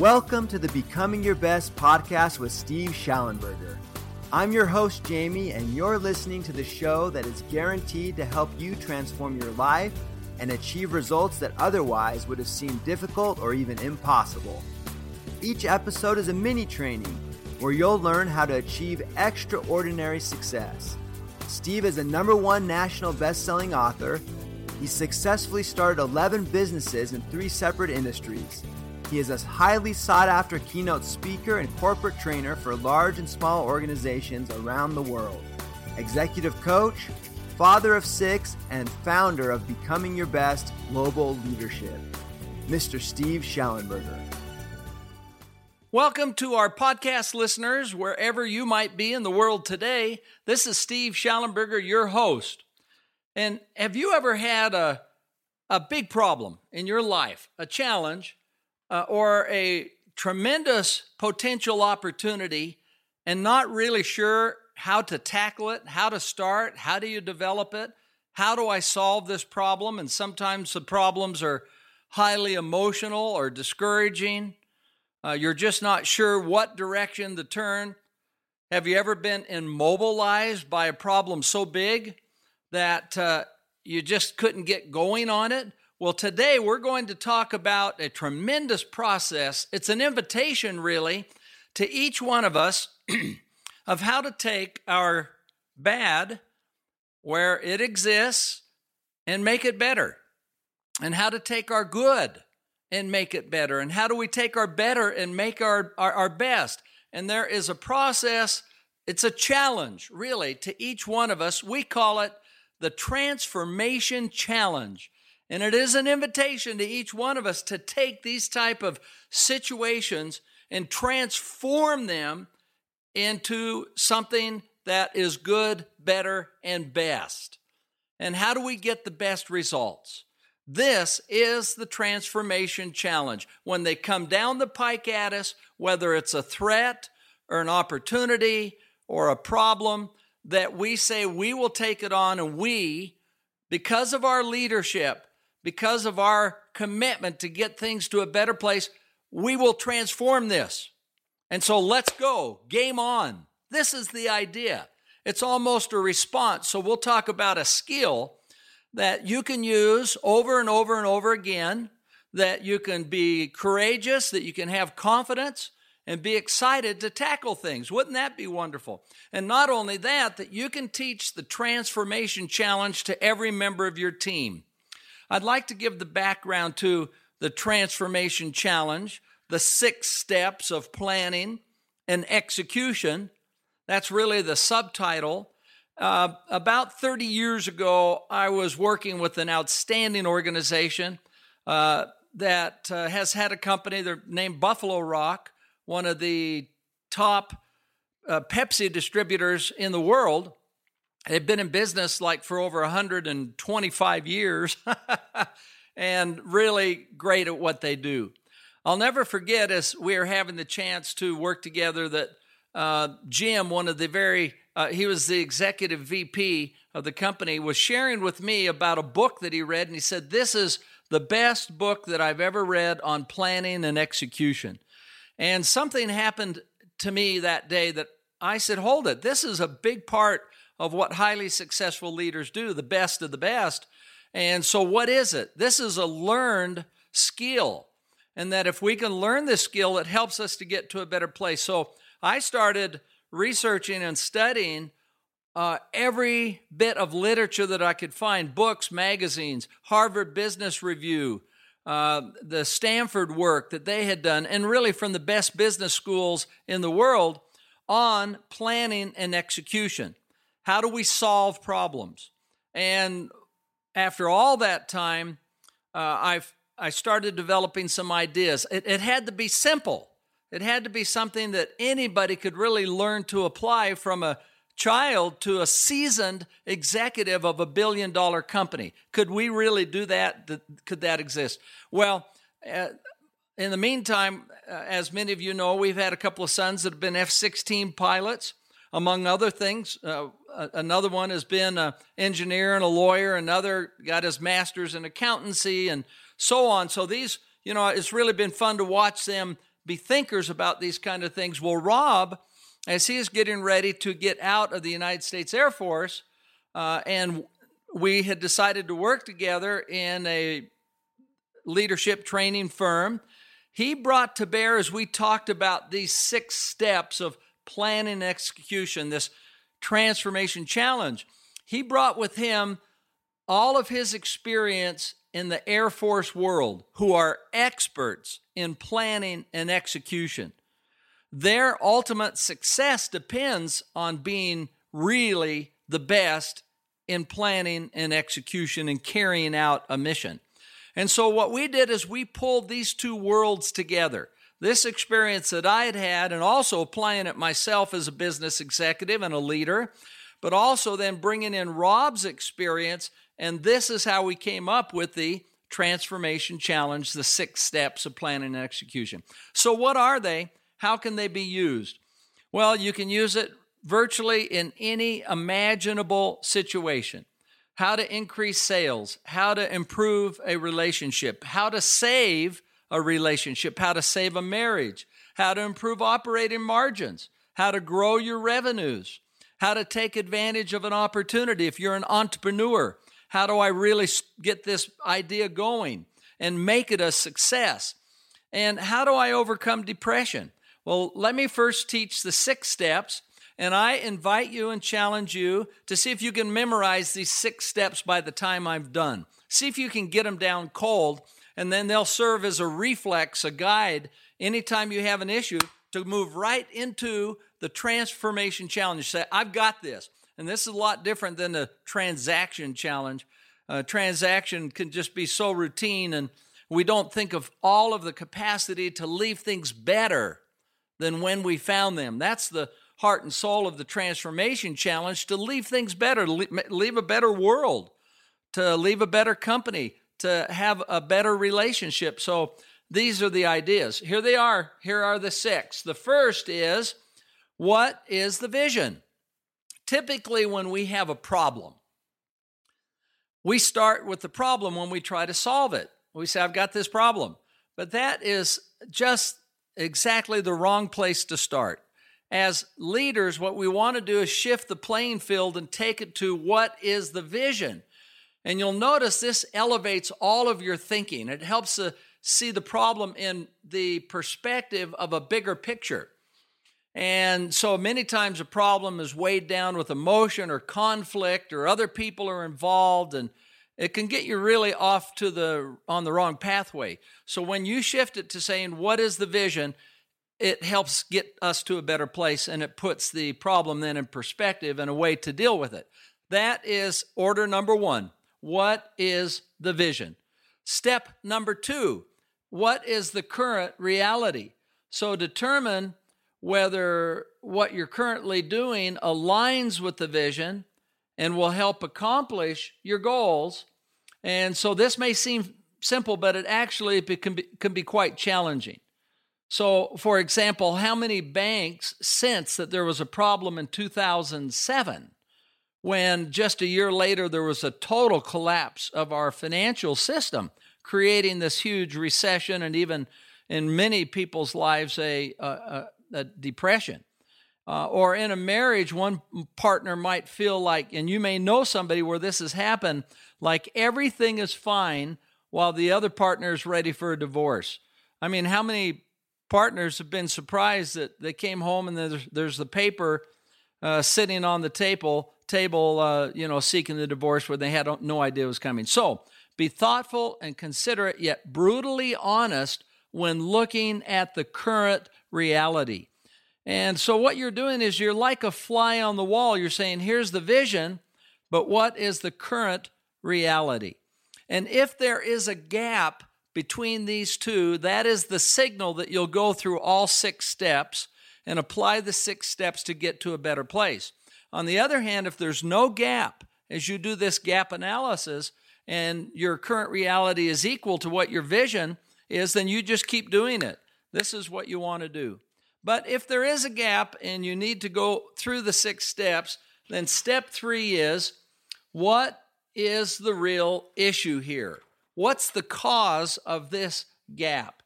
Welcome to the Becoming Your Best podcast with Steve Shallenberger. I'm your host, Jamie, and you're listening to the show that is guaranteed to help you transform your life and achieve results that otherwise would have seemed difficult or even impossible. Each episode is a mini training where you'll learn how to achieve extraordinary success. Steve is a number one national best-selling author. He successfully started 11 businesses in three separate industries. He is a highly sought after keynote speaker and corporate trainer for large and small organizations around the world, executive coach, father of six, and founder of Becoming Your Best Global Leadership. Mr. Steve Shallenberger. Welcome to our podcast listeners, wherever you might be in the world today. This is Steve Shallenberger, your host. And have you ever had a, a big problem in your life, a challenge, uh, or a tremendous potential opportunity, and not really sure how to tackle it, how to start, how do you develop it, how do I solve this problem? And sometimes the problems are highly emotional or discouraging uh, you're just not sure what direction to turn. Have you ever been immobilized by a problem so big that uh, you just couldn't get going on it? Well, today we're going to talk about a tremendous process. It's an invitation, really, to each one of us of how to take our bad where it exists and make it better, and how to take our good and make it better? And how do we take our better and make our, our, our best? And there is a process, it's a challenge, really, to each one of us. We call it the Transformation Challenge. And it is an invitation to each one of us to take these type of situations and transform them into something that is good, better, and best. And how do we get the best results? This is the transformation challenge. When they come down the pike at us, whether it's a threat or an opportunity or a problem, that we say we will take it on and we, because of our leadership, because of our commitment to get things to a better place, we will transform this. And so let's go. Game on. This is the idea. It's almost a response. So we'll talk about a skill that you can use over and over and over again, that you can be courageous, that you can have confidence and be excited to tackle things. Wouldn't that be wonderful? And not only that, that you can teach the transformation challenge to every member of your team. I'd like to give the background to the transformation challenge, the six steps of planning and execution. That's really the subtitle. Uh, about 30 years ago, I was working with an outstanding organization uh, that uh, has had a company. They're named Buffalo Rock, one of the top uh, Pepsi distributors in the world. They've been in business like for over 125 years and really great at what they do. I'll never forget as we are having the chance to work together that uh, Jim, one of the very uh, he was the executive VP of the company, was sharing with me about a book that he read, and he said, This is the best book that I've ever read on planning and execution. And something happened to me that day that I said, Hold it, this is a big part of what highly successful leaders do, the best of the best. And so, what is it? This is a learned skill. And that if we can learn this skill, it helps us to get to a better place. So, I started researching and studying uh, every bit of literature that I could find books, magazines, Harvard Business Review, uh, the Stanford work that they had done, and really from the best business schools in the world on planning and execution. How do we solve problems? And after all that time, uh, i I started developing some ideas. It, it had to be simple. It had to be something that anybody could really learn to apply from a child to a seasoned executive of a billion dollar company. Could we really do that? Could that exist? Well, uh, in the meantime, uh, as many of you know, we've had a couple of sons that have been F 16 pilots, among other things. Uh, another one has been an engineer and a lawyer, another got his master's in accountancy, and so on. So these, you know, it's really been fun to watch them be thinkers about these kind of things. Well, Rob, as he is getting ready to get out of the United States Air Force, uh, and we had decided to work together in a leadership training firm. He brought to bear, as we talked about these six steps of planning and execution, this transformation challenge, he brought with him all of his experience in the Air Force world who are experts in planning and execution. Their ultimate success depends on being really the best in planning and execution and carrying out a mission. And so, what we did is we pulled these two worlds together. This experience that I had had, and also applying it myself as a business executive and a leader, but also then bringing in Rob's experience. And this is how we came up with the transformation challenge, the six steps of planning and execution. So, what are they? How can they be used? Well, you can use it virtually in any imaginable situation. How to increase sales, how to improve a relationship, how to save a relationship, how to save a marriage, how to improve operating margins, how to grow your revenues, how to take advantage of an opportunity if you're an entrepreneur, how do I really get this idea going and make it a success? And how do I overcome depression? Well, let me first teach the six steps, and I invite you and challenge you to see if you can memorize these six steps by the time I'm done. See if you can get them down cold, and then they'll serve as a reflex, a guide, anytime you have an issue to move right into the transformation challenge. Say, I've got this. And this is a lot different than the transaction challenge. A transaction can just be so routine, and we don't think of all of the capacity to leave things better than when we found them. That's the heart and soul of the transformation challenge to leave things better, to leave a better world, to leave a better company, to have a better relationship. So these are the ideas. Here they are. Here are the six. The first is what is the vision? Typically, when we have a problem, we start with the problem when we try to solve it. We say, I've got this problem. But that is just exactly the wrong place to start. As leaders, what we want to do is shift the playing field and take it to what is the vision. And you'll notice this elevates all of your thinking. It helps to see the problem in the perspective of a bigger picture. And so many times a problem is weighed down with emotion or conflict or other people are involved and it can get you really off to the on the wrong pathway. So when you shift it to saying what is the vision, it helps get us to a better place and it puts the problem then in perspective and a way to deal with it. That is order number 1. What is the vision? Step number 2. What is the current reality? So determine whether what you're currently doing aligns with the vision and will help accomplish your goals. And so this may seem simple, but it actually can be, can be quite challenging. So, for example, how many banks sense that there was a problem in 2007 when just a year later there was a total collapse of our financial system, creating this huge recession and even in many people's lives a, a, a depression. Uh, or in a marriage, one partner might feel like, and you may know somebody where this has happened, like everything is fine while the other partner is ready for a divorce. I mean, how many partners have been surprised that they came home and there's, there's the paper uh, sitting on the table, table, uh, you know, seeking the divorce when they had no idea it was coming. So be thoughtful and considerate, yet brutally honest when looking at the current reality. And so, what you're doing is you're like a fly on the wall. You're saying, here's the vision, but what is the current reality? And if there is a gap between these two, that is the signal that you'll go through all six steps and apply the six steps to get to a better place. On the other hand, if there's no gap as you do this gap analysis and your current reality is equal to what your vision is, then you just keep doing it. This is what you want to do. But if there is a gap and you need to go through the six steps, then step three is what is the real issue here? What's the cause of this gap?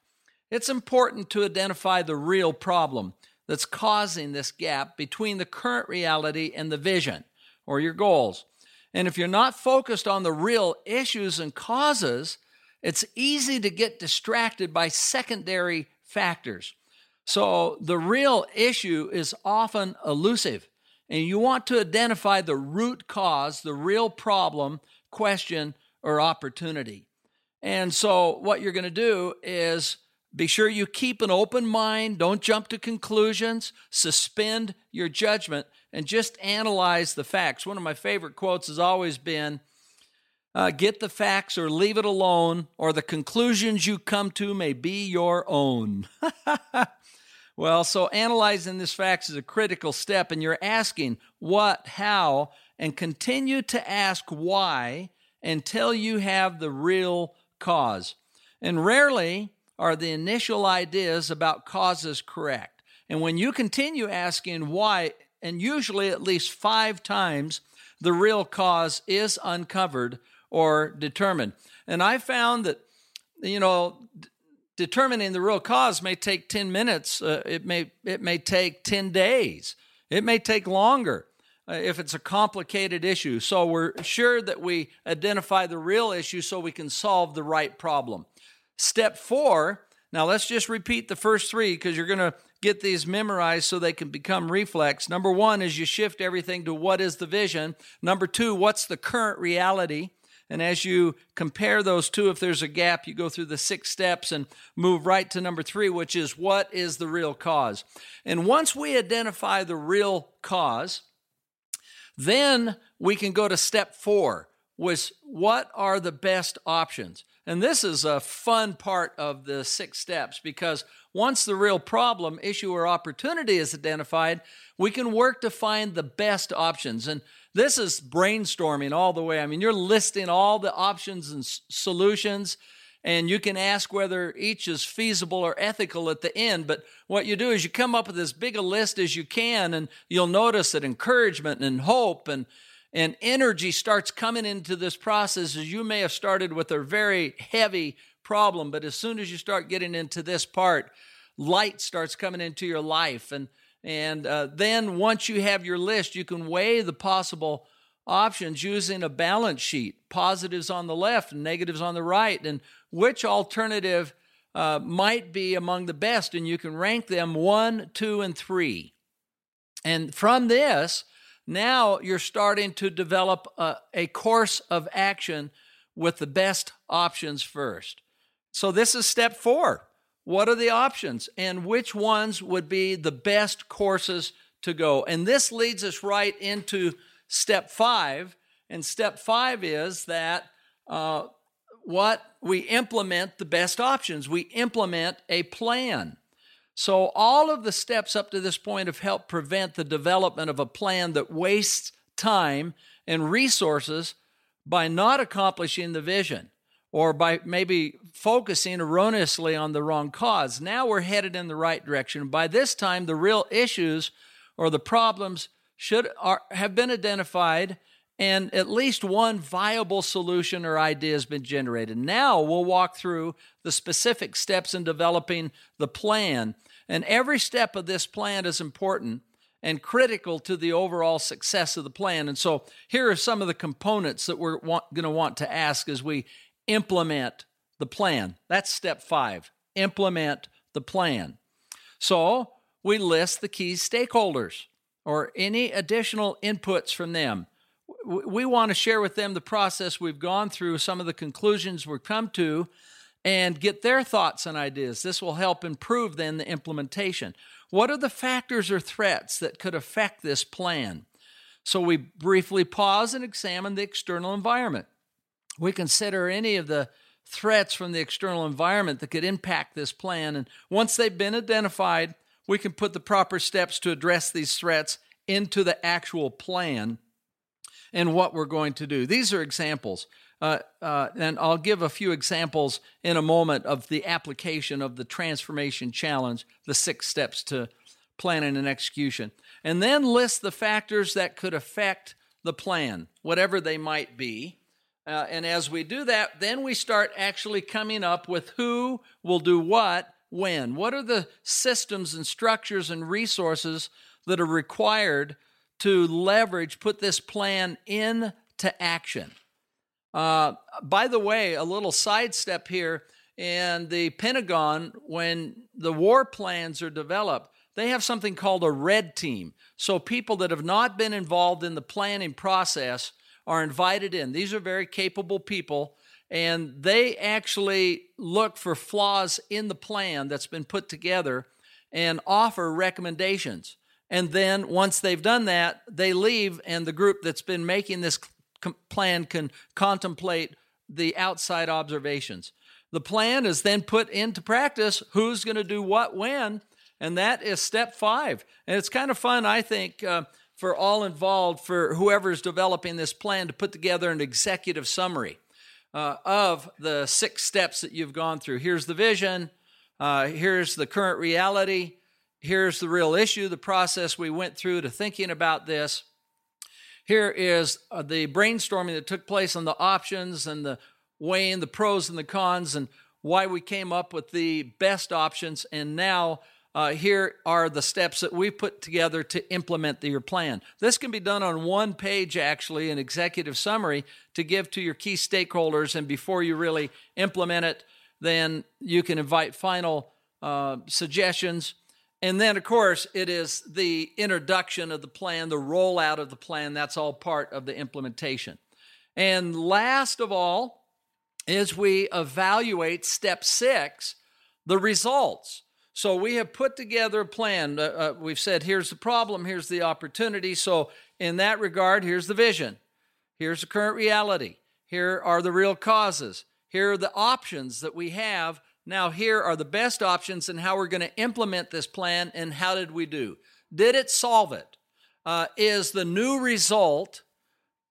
it's important to identify the real problem that's causing this gap between the current reality and the vision or your goals. And if you're not focused on the real issues and causes, it's easy to get distracted by secondary factors. So the real issue is often elusive, and you want to identify the root cause, the real problem, question, or opportunity. And so what you're going to do is be sure you keep an open mind, don't jump to conclusions, suspend your judgment, and just analyze the facts. One of my favorite quotes has always been uh, Get the facts or leave it alone, or the conclusions you come to may be your own. well, so analyzing this facts is a critical step, and you're asking what, how, and continue to ask why until you have the real cause. And rarely are the initial ideas about causes correct. And when you continue asking why, and usually at least five times, the real cause is uncovered or determined. And I found that, you know, determining the real cause may take 10 minutes, uh, it, may, it may take 10 days, it may take longer. Uh, if it's a complicated issue. So we're sure that we identify the real issue so we can solve the right problem. Step four, now let's just repeat the first three because you're going to get these memorized so they can become reflex. Number one is you shift everything to what is the vision. Number two, what's the current reality? And as you compare those two, if there's a gap, you go through the six steps and move right to number three, which is what is the real cause? And once we identify the real cause, then we can go to step four, was what are the best options? And this is a fun part of the six steps because once the real problem, issue, or opportunity is identified, we can work to find the best options. And this is brainstorming all the way. I mean, you're listing all the options and s- solutions, and you can ask whether each is feasible or ethical at the end. But what you do is you come up with as big a list as you can, and you'll notice that encouragement and hope and and energy starts coming into this process as you may have started with a very heavy problem but as soon as you start getting into this part light starts coming into your life. And and uh, then once you have your list you can weigh the possible options using a balance sheet positives on the left negatives on the right and which alternative uh, might be among the best and you can rank them one two and three. And from this now you're starting to develop a, a, course of action with the best options first. So, this is step four. What are the options and which ones would be the best courses to go? And this leads us right into step five. And step five is that uh, what we implement the best options, we implement a plan. So, all of the steps up to this point have helped prevent the development of a plan that wastes time and resources by not accomplishing the vision or by maybe focusing erroneously on the wrong cause. Now we're headed in the right direction. By this time, the real issues or the problems should are, have been identified and at least one viable solution or idea has been generated. Now we'll walk through the specific steps in developing the plan and every step of this plan is important and critical to the overall success of the plan. And so here are some of the components that we're going to want to ask as we implement the plan. That's step five implement the plan. So we list the key stakeholders or any additional inputs from them. We want to share with them the process we've gone through, some of the conclusions we've come to, and get their thoughts and ideas. This will help improve then the implementation. What are the factors or threats that could affect this plan? So we briefly pause and examine the external environment. We consider any of the threats from the external environment that could impact this plan. And once they've been identified, we can put the proper steps to address these threats into the actual plan and what we're going to do. These are examples. Uh, uh, and I'll give a few examples in a moment of the application of the transformation challenge, the six steps to planning and execution. And then list the factors that could affect the plan, whatever they might be. Uh, and as we do that, then we start actually coming up with who will do what when? What are the systems and structures and resources that are required to leverage, put this plan into action? Uh, by the way, a little sidestep here in the Pentagon, when the war plans are developed, they have something called a red team. So people that have not been involved in the planning process are invited in. These are very capable people, and they actually look for flaws in the plan that's been put together and offer recommendations. And then once they've done that, they leave, and the group that's been making this plan can contemplate the outside observations. The plan is then put into practice who's going to do what when, and that is step five. And it's kind of fun, I think, uh, for all involved, for whoever's developing this plan to put together an executive summary uh, of the six steps that you've gone through. Here's the vision, uh, here's the current reality, here's the real issue, the process we went through to thinking about this. Here is uh, the brainstorming that took place on the options and the weighing the pros and the cons and why we came up with the best options. And now, uh, here are the steps that we put together to implement the, your plan. This can be done on one page, actually, an executive summary to give to your key stakeholders. And before you really implement it, then you can invite final uh, suggestions and then, of course, it is the introduction of the plan, the rollout of the plan. That's all part of the implementation. And last of all, is we evaluate step six, the results. So we have put together a plan. Uh, uh, we've said, here's the problem, here's the opportunity. So, in that regard, here's the vision, here's the current reality, here are the real causes, here are the options that we have now, here are the best options and how we're going to implement this plan and how did we do? Did it solve it? Uh, is the new result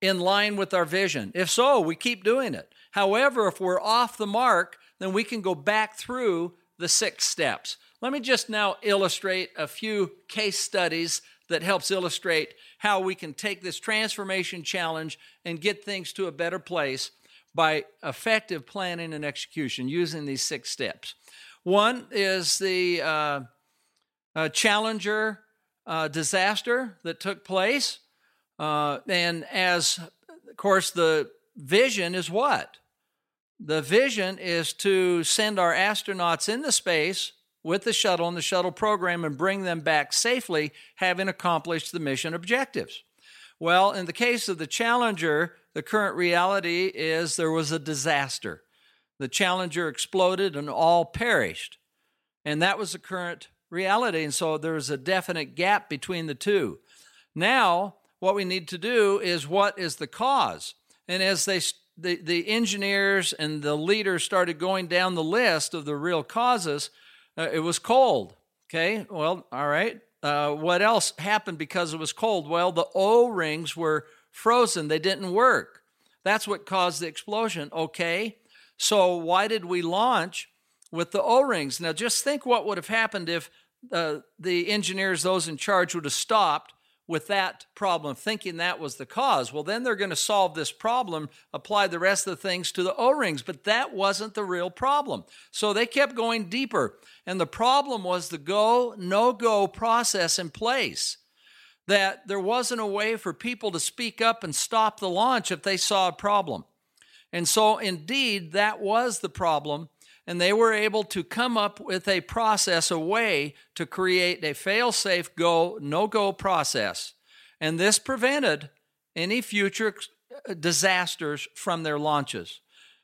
in line with our vision? If so, we keep doing it. However, if we're off the mark, then we can go back through the six steps. Let me just now illustrate a few case studies that helps illustrate how we can take this transformation challenge and get things to a better place by effective planning and execution using these six steps. One is the uh, uh, Challenger uh, disaster that took place. Uh, and as, of course, the vision is what? The vision is to send our astronauts into space with the shuttle and the shuttle program and bring them back safely, having accomplished the mission objectives. Well, in the case of the Challenger, the current reality is there was a disaster. The Challenger exploded and all perished. And that was the current reality. And so there was a definite gap between the two. Now, what we need to do is what is the cause? And as they the, the engineers and the leaders started going down the list of the real causes, uh, it was cold. Okay, well, all right. Uh, what else happened because it was cold? Well, the O rings were frozen, they didn't work. That's what caused the explosion. Okay, so why did we launch with the O rings? Now, just think what would have happened if uh, the engineers, those in charge, would have stopped with that problem, thinking that was the cause. Well, then they're going to solve this problem, apply the rest of the things to the O rings, but that wasn't the real problem. So they kept going deeper. And the problem was the go, no go process in place that there wasn't a way for people to speak up and stop the launch if they saw a problem. And so, indeed, that was the problem. And they were able to come up with a process, a way to create a fail safe go, no go process. And this prevented any future uh, disasters from their launches.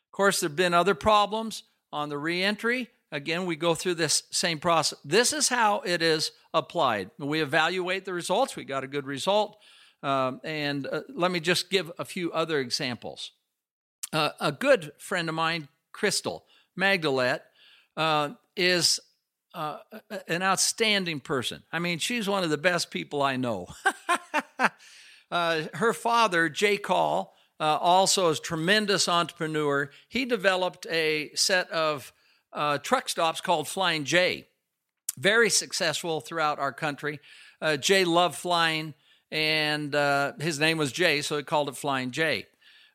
Of course, there have been other problems on the reentry. Again, we go through this same process. This is how it is applied. We evaluate the results. We got a good result. Um, and uh, let me just give a few other examples. Uh, a good friend of mine, Crystal Maggelet, uh, is uh, an outstanding person. I mean, she's one of the best people I know. Uh, her father, Jay Call, uh, also is a tremendous entrepreneur. He developed a set of uh, truck stops called Flying J. Very successful throughout our country. Uh, Jay loved flying, and his name was Jay, so he called it Flying J.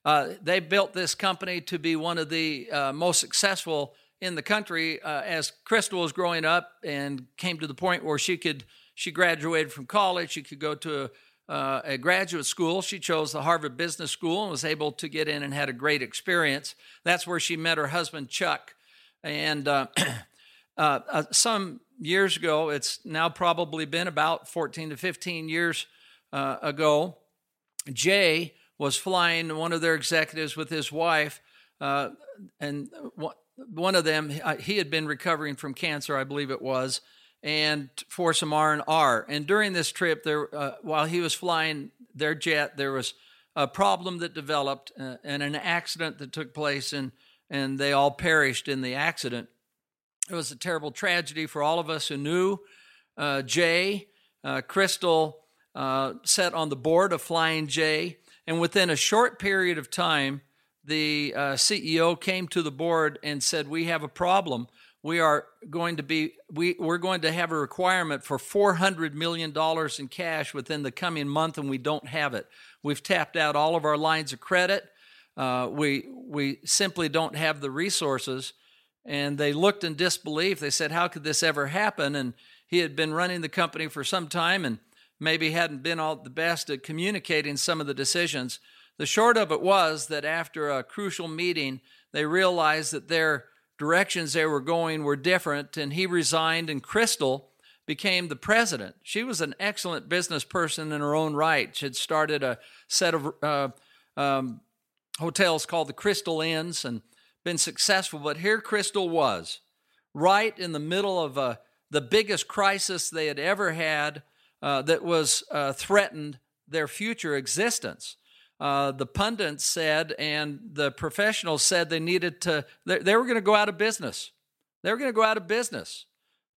Uh, they built this company to be one of the uh, most successful in the country uh, as Crystal was growing up and came to the point where she could she graduated from college. She could go to a, uh, a graduate school. She chose the Harvard Business School and was able to get in and had a great experience. That's where she met her husband Chuck, and uh, uh, some years ago, it's now probably been about 14 to 15 years ago. Jay was flying one of their executives with his wife, uh, and one of them he had been recovering from cancer, I believe it was, and for some R and R. And during this trip, there uh, while he was flying their jet, there was a problem that developed uh, and an accident that took place, and and they all perished in the accident. It was a terrible tragedy for all of us who knew uh, Jay. Uh, Crystal uh, sat on the board of Flying J, and within a short period of time, the uh, CEO came to the board and said, "We have a problem. We are going to be we we're going to have a requirement for 400 million dollars in cash within the coming month, and we don't have it. We've tapped out all of our lines of credit. Uh, we we simply don't have the resources." And they looked in disbelief. They said, "How could this ever happen?" And he had been running the company for some time, and maybe hadn't been all the best at communicating some of the decisions. The short of it was that after a crucial meeting, they realized that their directions they were going were different, and he resigned, and Crystal became the president. She was an excellent business person in her own right. She had started a set of uh, um, hotels called the Crystal Inns and been successful. But here Crystal was, right in the middle of uh, the biggest crisis they had ever had uh, that was uh, threatened their future existence. Uh, the pundits said and the professionals said they needed to, they, they were going to go out of business. They were going to go out of business.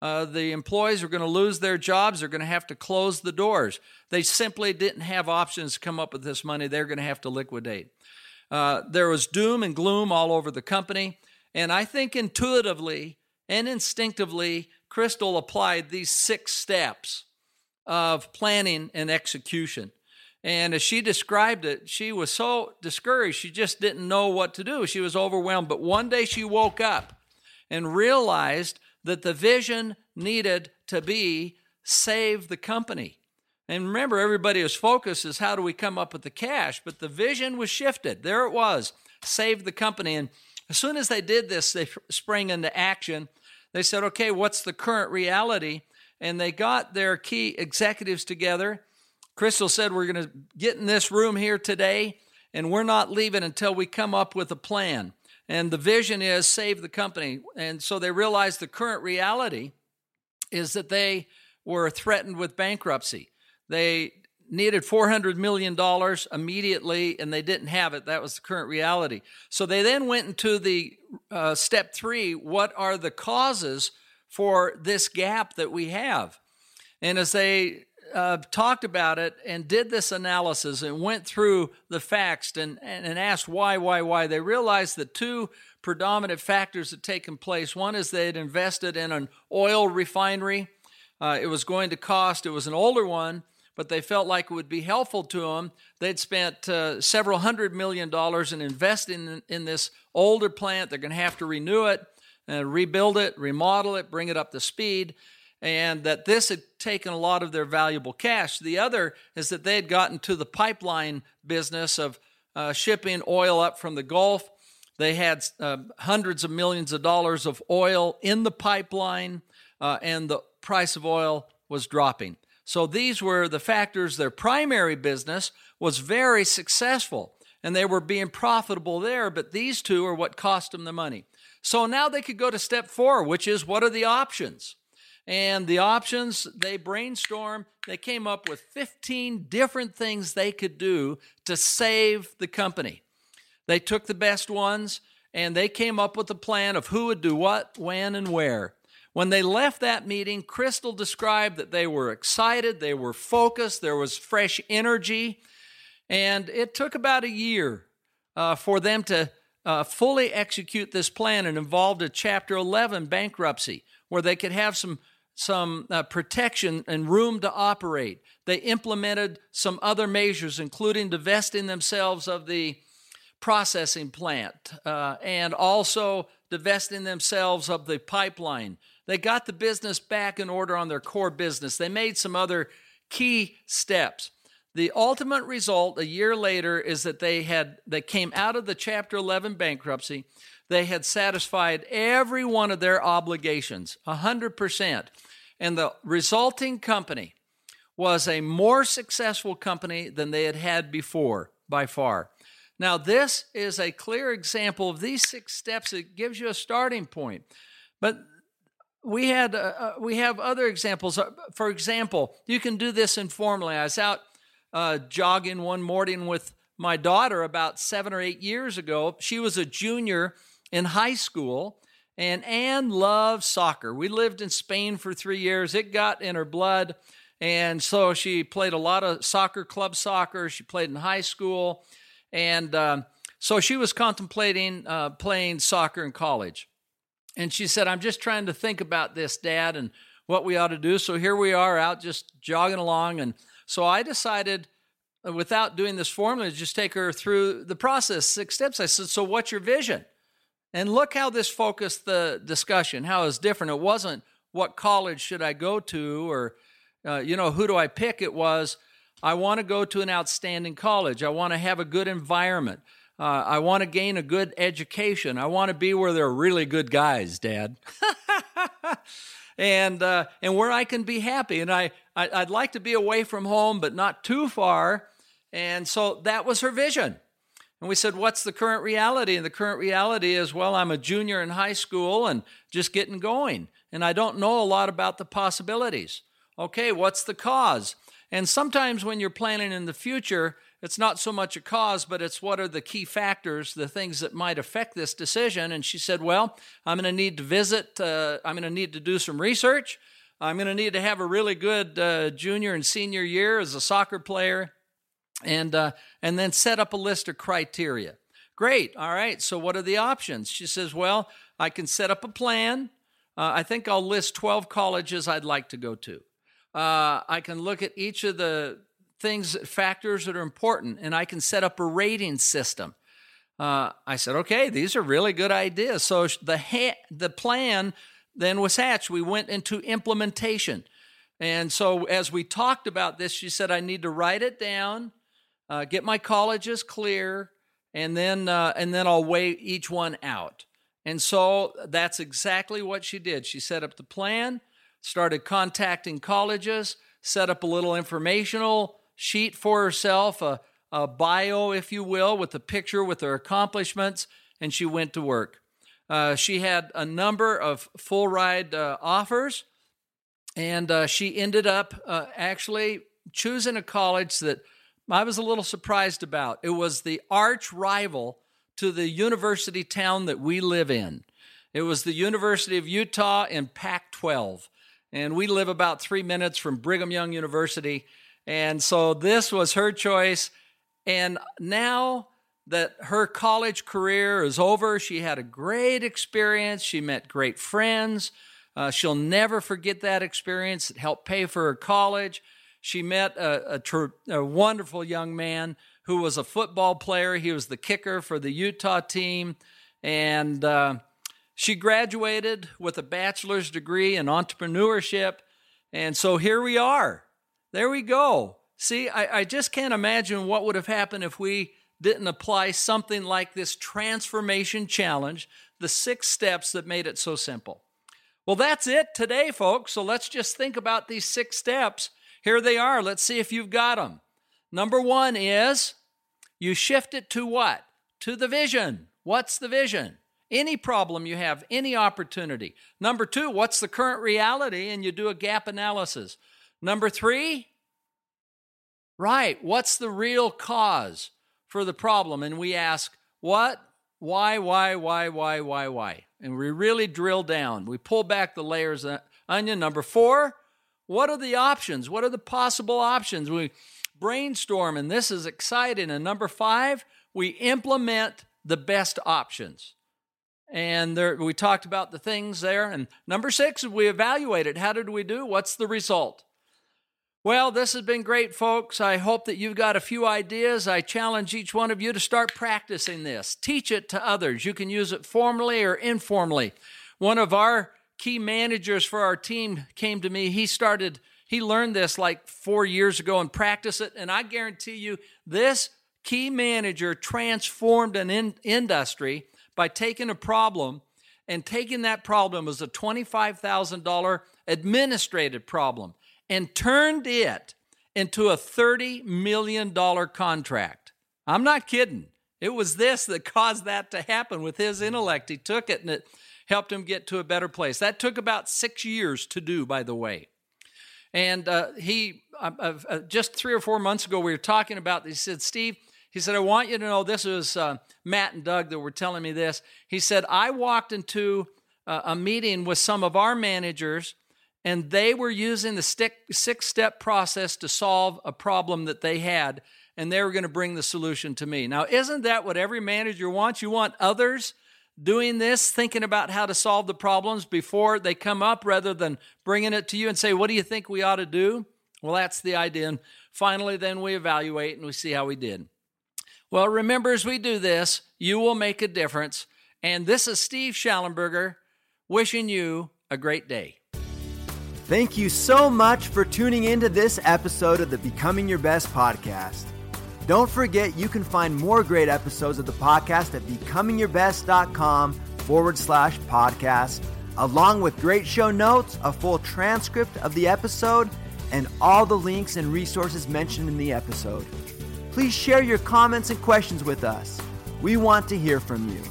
Uh, the employees were going to lose their jobs. They're going to have to close the doors. They simply didn't have options to come up with this money. They're going to have to liquidate. Uh, there was doom and gloom all over the company. And I think intuitively and instinctively, Crystal applied these six steps of planning and execution. And as she described it, she was so discouraged, she just didn't know what to do. She was overwhelmed. But one day she woke up and realized that the vision needed to be save the company. And remember, everybody was focused is how do we come up with the cash? But the vision was shifted. There it was save the company. And as soon as they did this, they sprang into action. They said, okay, what's the current reality? And they got their key executives together. Crystal said, We're going to get in this room here today, and we're not leaving until we come up with a plan. And the vision is save the company. And so they realized the current reality is that they were threatened with bankruptcy. They needed $400 million immediately and they didn't have it. That was the current reality. So they then went into the uh, step three what are the causes for this gap that we have. And as they uh, talked about it and did this analysis and went through the facts and, and, and asked why, why, why, they realized the two predominant factors had taken place. One is they had invested in an oil refinery. Uh, it was going to cost, it was an older one, but they felt like it would be helpful to them. They'd spent uh, several hundred million dollars in investing in, in this older plant. They're going to have to renew it uh, rebuild it, remodel it, bring it up to speed, and that this had taken a lot of their valuable cash. The other is that they had gotten to the pipeline business of uh, shipping oil up from the Gulf. They had uh, hundreds of millions of dollars of oil in the pipeline, uh, and the price of oil was dropping. So these were the factors. Their primary business was very successful, and they were being profitable there, but these two are what cost them the money. So now they could go to step four, which is what are the options? And the options, they brainstormed, they came up with 15 different things they could do to save the company. They took the best ones and they came up with a plan of who would do what, when, and where. When they left that meeting, Crystal described that they were excited, they were focused, there was fresh energy, and it took about a year uh, for them to uh, fully execute this plan and involved a Chapter 11 bankruptcy where they could have some some uh, protection and room to operate. They implemented some other measures, including divesting themselves of the processing plant uh, and also divesting themselves of the pipeline. They got the business back in order on their core business. They made some other key steps. The ultimate result a year later is that they had they came out of the chapter 11 bankruptcy. They had satisfied every one of their obligations, 100%. And the resulting company was a more successful company than they had had before by far. Now, this is a clear example of these six steps. It gives you a starting point. But we had uh, uh, we have other examples. Uh, for example, you can do this informally. I was out uh, jogging one morning with my daughter about seven or eight years ago. She was a junior in high school, and Anne loved soccer. We lived in Spain for three years. It got in her blood, and so she played a lot of soccer, club soccer. She played in high school, and um, so she was contemplating uh, playing soccer in college. And she said, I'm just trying to think about this, Dad, and what we ought to do. So here we are out just jogging along. And so I decided, uh, without doing this formally, to just take her through the process, six steps. I said, So what's your vision? And look how this focused the discussion, how it's different. It wasn't what college should I go to or, uh, you know, who do I pick? It was, I want to go to an outstanding college. I want to have a good environment. Uh, I want to gain a good education. I want to be where there are really good guys, Dad. and uh, and where I can be happy. And I, I would like to be away from home, but not too far. And so that was her vision. And we said, What's the current reality? And the current reality is, well, I'm a junior in high school and just getting going. And I don't know a lot about the possibilities. Okay, what's the cause? And sometimes when you're planning in the future, it's not so much a cause, but it's what are the key factors, the things that might affect this decision. And she said, Well, I'm going to need to visit, uh, I'm going to need to do some research. I'm going to need to have a really good uh, junior and senior year as a soccer player, and uh, and then set up a list of criteria. Great. All right. So what are the options? She says, Well, I can set up a plan. Uh, I think I'll list 12 colleges I'd like to go to. Uh, I can look at each of the things, factors that are important, and I can set up a rating system. Uh, I said, okay, these are really good ideas. So the ha- the plan then was hatched. We went into implementation, and so as we talked about this, she said, I need to write it down, uh, get my colleges clear, and then uh, and then I'll weigh each one out. And so that's exactly what she did. She set up the plan, started contacting colleges, set up a little informational sheet for herself, a, a bio, if you will, with a picture with her accomplishments, and she went to work. Uh, she had a number of full ride uh, offers, and uh, she ended up uh, actually choosing a college that I was a little surprised about. It was the arch rival to the university town that we live in. It was the University of Utah in Pac 12. And we live about three minutes from Brigham Young University. And so this was her choice. And now that her college career is over, she had a great experience. She met great friends. Uh, she'll never forget that experience. It helped pay for her college. She met a, a, a wonderful young man who was a football player. He was the kicker for the Utah team. And uh, she graduated with a bachelor's degree in entrepreneurship. And so here we are. There we go. See, I, I just can't imagine what would have happened if we didn't apply something like this transformation challenge, the six steps that made it so simple. Well, that's it today, folks. So let's just think about these six steps. Here they are. Let's see if you've got them. Number one is you shift it to what? To the vision. What's the vision? Any problem you have, any opportunity. Number two, what's the current reality? And you do a gap analysis. Number three, right, what's the real cause for the problem? And we ask, what, why, why, why, why, why, why? And we really drill down. We pull back the layers of onion. Number four, what are the options? What are the possible options? We brainstorm, and this is exciting. And number five, we implement the best options. And there, we talked about the things there. And number six, we evaluated. It. How did we do? What's the result? Well, this has been great, folks. I hope that you've got a few ideas. I challenge each one of you to start practicing this. Teach it to others. You can use it formally or informally. One of our key managers for our team came to me. He started, he learned this like four years ago and practiced it. And I guarantee you, this key manager transformed an in- industry by taking a problem and taking that problem as a $25,000 administrative problem and turned it into a $30 million contract. I'm not kidding. It was this that caused that to happen with his intellect. He took it and it helped him get to a better place. That took about six years to do, by the way. And uh, he, uh, uh, uh just three or four months ago, we were talking about, he said, Steve, he said, I want you to know this was uh, Matt and Doug that were telling me this. He said, I walked into uh, a meeting with some of our managers and they were using the six step process to solve a problem that they had, and they were going to bring the solution to me. Now, isn't that what every manager wants? You want others doing this, thinking about how to solve the problems before they come up rather than bringing it to you and say, What do you think we ought to do? Well, that's the idea. And finally, then we evaluate and we see how we did. Well, remember, as we do this, you will make a difference. And this is Steve Shallenberger wishing you a great day. Thank you so much for tuning into this episode of the Becoming Your Best podcast. Don't forget you can find more great episodes of the podcast at becomingyourbest.com forward slash podcast, along with great show notes, a full transcript of the episode, and all the links and resources mentioned in the episode. Please share your comments and questions with us. We want to hear from you.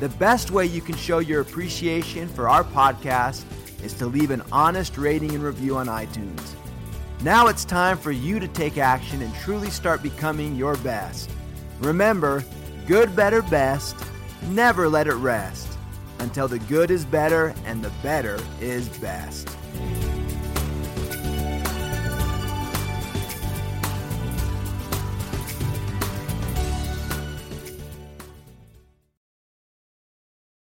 The best way you can show your appreciation for our podcast is to leave an honest rating and review on iTunes. Now it's time for you to take action and truly start becoming your best. Remember, good, better, best. Never let it rest until the good is better and the better is best.